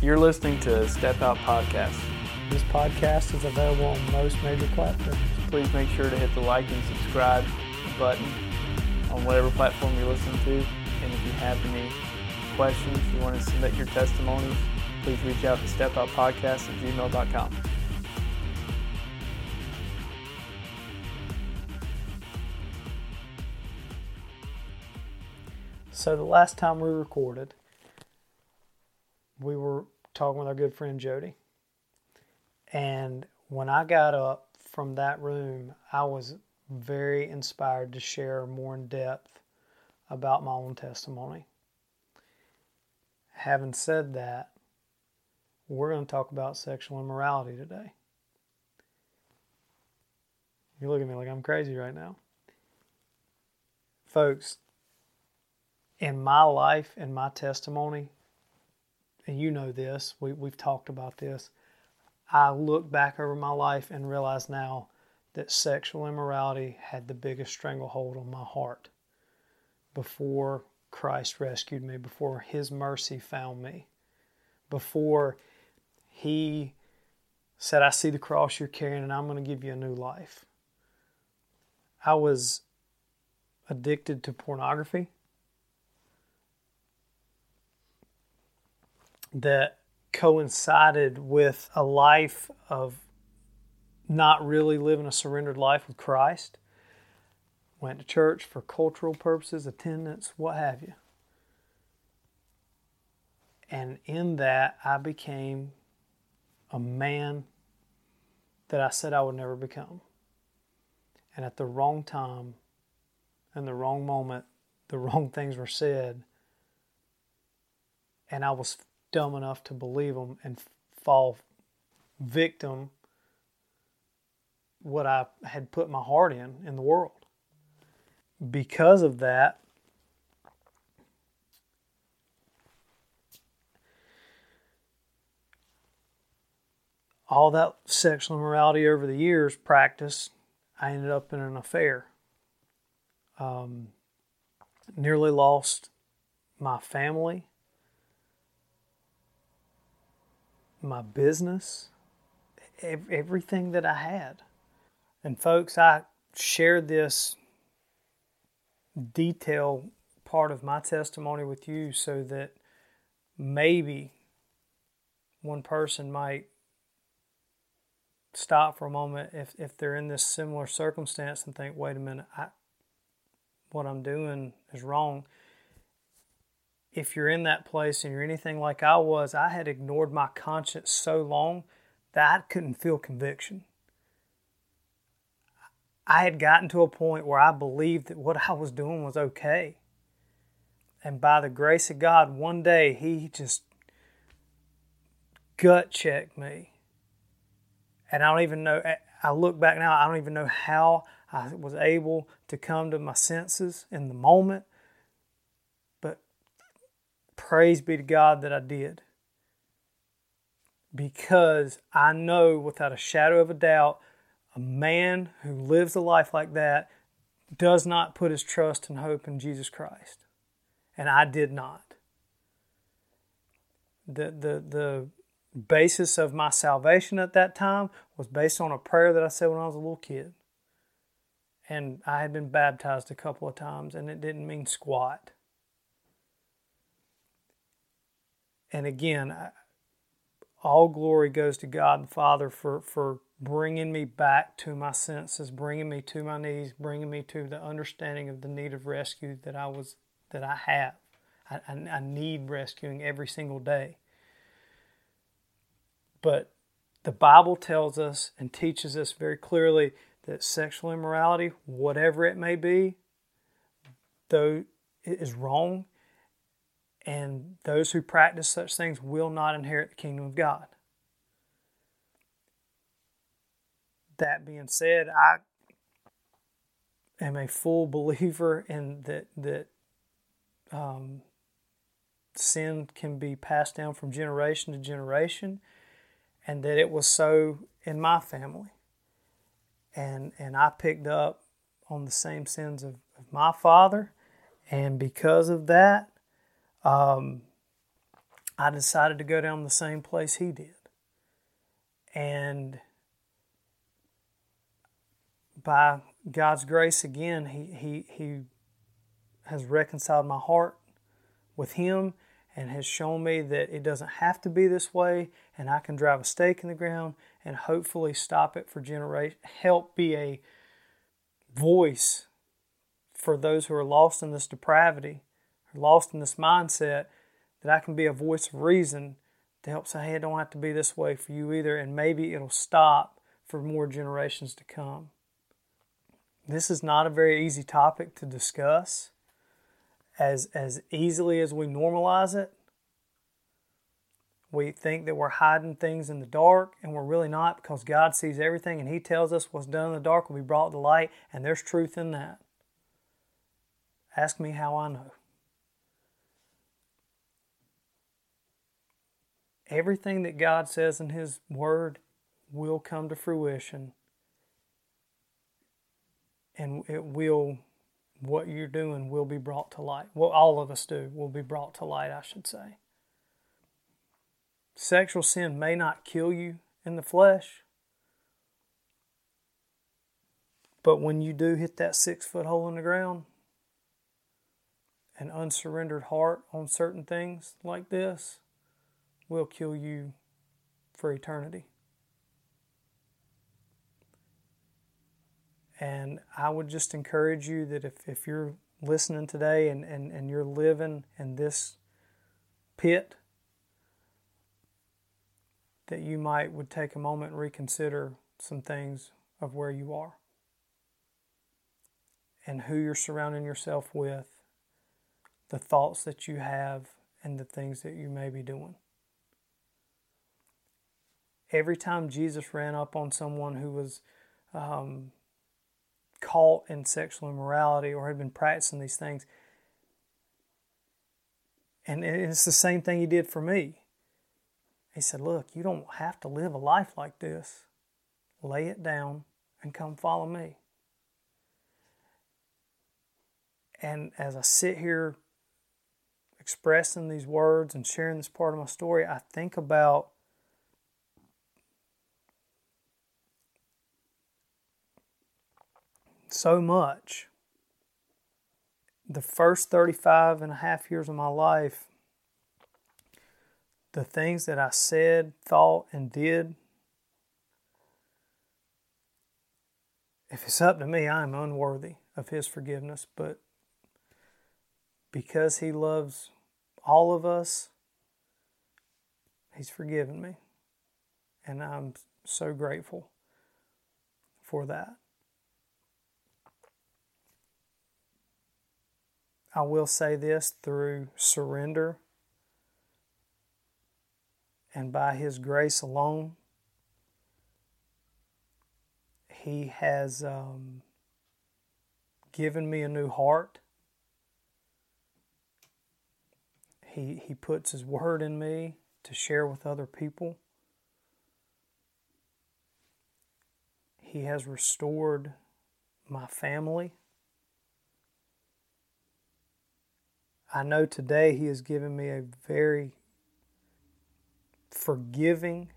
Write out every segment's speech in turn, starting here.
You're listening to Step Out Podcast. This podcast is available on most major platforms. Please make sure to hit the like and subscribe button on whatever platform you're listening to. And if you have any questions, you want to submit your testimonies, please reach out to stepoutpodcast at gmail.com. So the last time we recorded, we were talking with our good friend Jody. And when I got up from that room, I was very inspired to share more in depth about my own testimony. Having said that, we're going to talk about sexual immorality today. You look at me like I'm crazy right now. Folks, in my life in my testimony, and you know this, we, we've talked about this. I look back over my life and realize now that sexual immorality had the biggest stranglehold on my heart before Christ rescued me, before His mercy found me, before He said, I see the cross you're carrying and I'm going to give you a new life. I was addicted to pornography. That coincided with a life of not really living a surrendered life with Christ. Went to church for cultural purposes, attendance, what have you. And in that, I became a man that I said I would never become. And at the wrong time, and the wrong moment, the wrong things were said. And I was dumb enough to believe them and fall victim what I had put my heart in in the world. Because of that, all that sexual immorality over the years practiced, I ended up in an affair. Um, nearly lost my family my business, everything that I had. And folks, I shared this detail part of my testimony with you so that maybe one person might stop for a moment if, if they're in this similar circumstance and think, wait a minute, I, what I'm doing is wrong if you're in that place and you're anything like I was, I had ignored my conscience so long that I couldn't feel conviction. I had gotten to a point where I believed that what I was doing was okay. And by the grace of God, one day He just gut checked me. And I don't even know, I look back now, I don't even know how I was able to come to my senses in the moment Praise be to God that I did. Because I know without a shadow of a doubt, a man who lives a life like that does not put his trust and hope in Jesus Christ. And I did not. The, the, the basis of my salvation at that time was based on a prayer that I said when I was a little kid. And I had been baptized a couple of times, and it didn't mean squat. And again, all glory goes to God the Father for, for bringing me back to my senses, bringing me to my knees, bringing me to the understanding of the need of rescue that I was that I have. I, I, I need rescuing every single day. But the Bible tells us and teaches us very clearly that sexual immorality, whatever it may be, though it is wrong, and those who practice such things will not inherit the kingdom of God. That being said, I am a full believer in that that um, sin can be passed down from generation to generation, and that it was so in my family. And and I picked up on the same sins of, of my father, and because of that, um, I decided to go down the same place he did. And by God's grace again, he, he, he has reconciled my heart with him and has shown me that it doesn't have to be this way and I can drive a stake in the ground and hopefully stop it for generation help be a voice for those who are lost in this depravity, lost in this mindset, that I can be a voice of reason to help say, hey, it don't have to be this way for you either, and maybe it'll stop for more generations to come. This is not a very easy topic to discuss. As, as easily as we normalize it, we think that we're hiding things in the dark, and we're really not because God sees everything and He tells us what's done in the dark will be brought to light, and there's truth in that. Ask me how I know. Everything that God says in His Word will come to fruition. And it will, what you're doing will be brought to light. What all of us do will be brought to light, I should say. Sexual sin may not kill you in the flesh, but when you do hit that six foot hole in the ground, an unsurrendered heart on certain things like this will kill you for eternity. And I would just encourage you that if, if you're listening today and, and, and you're living in this pit, that you might would take a moment and reconsider some things of where you are and who you're surrounding yourself with the thoughts that you have and the things that you may be doing. Every time Jesus ran up on someone who was um, caught in sexual immorality or had been practicing these things, and it's the same thing he did for me. He said, Look, you don't have to live a life like this. Lay it down and come follow me. And as I sit here expressing these words and sharing this part of my story, I think about so much. The first 35 and a half years of my life, the things that I said, thought, and did, if it's up to me, I am unworthy of His forgiveness, but because He loves all of us, He's forgiven me. And I'm so grateful for that. I will say this through surrender and by His grace alone, He has um, given me a new heart. He, he puts His Word in me to share with other people. He has restored my family. I know today He has given me a very forgiving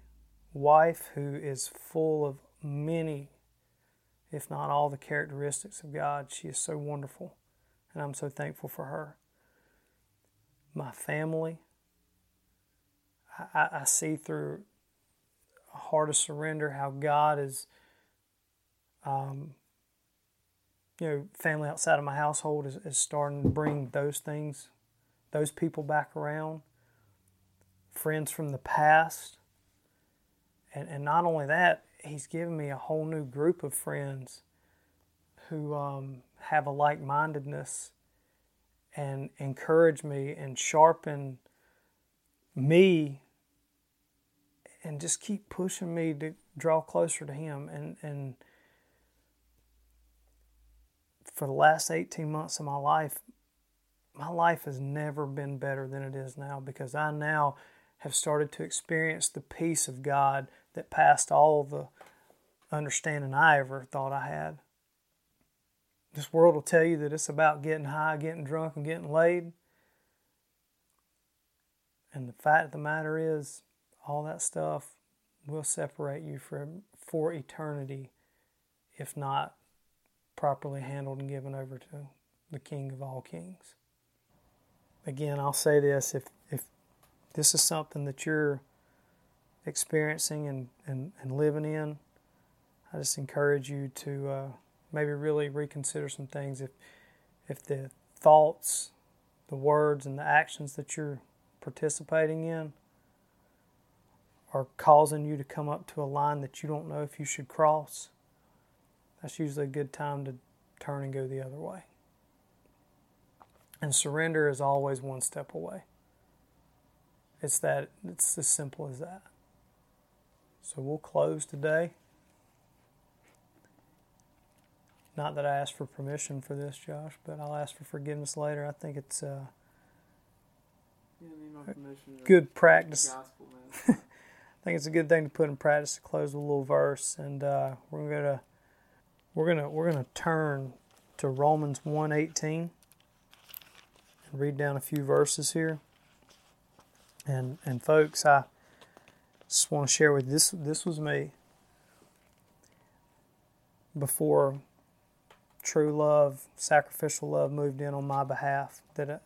wife who is full of many, if not all, the characteristics of God. She is so wonderful, and I'm so thankful for her my family. I, I see through a heart of surrender how God is, um, you know, family outside of my household is, is starting to bring those things, those people back around. Friends from the past. And, and not only that, he's given me a whole new group of friends who um, have a like mindedness and encourage me and sharpen me and just keep pushing me to draw closer to him and and for the last 18 months of my life my life has never been better than it is now because I now have started to experience the peace of God that passed all the understanding I ever thought I had. This world will tell you that it's about getting high, getting drunk, and getting laid. And the fact of the matter is, all that stuff will separate you from for eternity if not properly handled and given over to the King of all kings. Again, I'll say this if if this is something that you're experiencing and, and, and living in, I just encourage you to uh, maybe really reconsider some things. If if the thoughts, the words, and the actions that you're participating in are causing you to come up to a line that you don't know if you should cross, that's usually a good time to turn and go the other way. And surrender is always one step away. It's that it's as simple as that. So we'll close today. Not that I asked for permission for this, Josh, but I'll ask for forgiveness later. I think it's uh, Yeah, good practice. Gospel, I think it's a good thing to put in practice to close with a little verse, and uh, we're gonna we're gonna we're gonna turn to Romans one eighteen and read down a few verses here. And and folks, I just want to share with you, this this was me before true love, sacrificial love moved in on my behalf that I,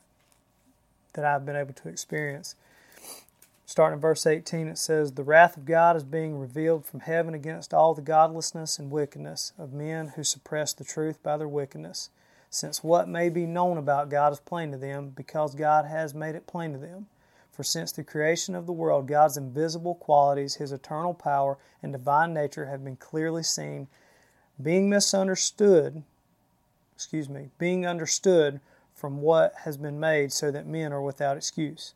that I've been able to experience. Starting in verse 18, it says, The wrath of God is being revealed from heaven against all the godlessness and wickedness of men who suppress the truth by their wickedness, since what may be known about God is plain to them, because God has made it plain to them. For since the creation of the world, God's invisible qualities, his eternal power, and divine nature have been clearly seen, being misunderstood, excuse me, being understood from what has been made, so that men are without excuse.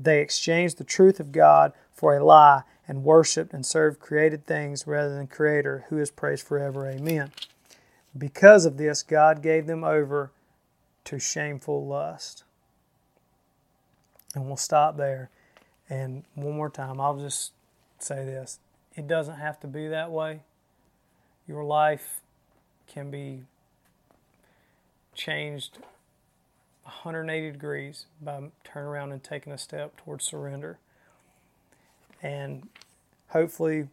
They exchanged the truth of God for a lie and worshiped and served created things rather than Creator, who is praised forever. Amen. Because of this, God gave them over to shameful lust. And we'll stop there. And one more time, I'll just say this it doesn't have to be that way. Your life can be changed 180 degrees by turning around and taking a step towards surrender. And hopefully,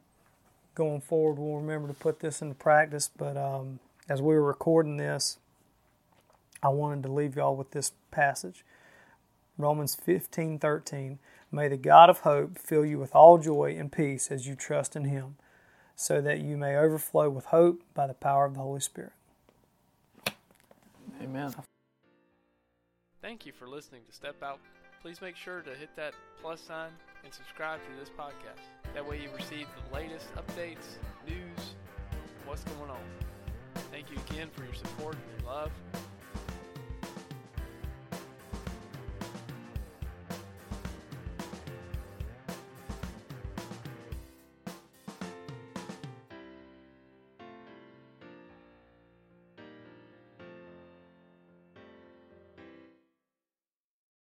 going forward, we'll remember to put this into practice. But um, as we were recording this, I wanted to leave y'all with this passage Romans 15 13. May the God of hope fill you with all joy and peace as you trust in Him, so that you may overflow with hope by the power of the Holy Spirit. Amen. Thank you for listening to Step Out. Please make sure to hit that plus sign and subscribe to this podcast. That way you receive the latest updates, news, what's going on. Thank you again for your support and your love.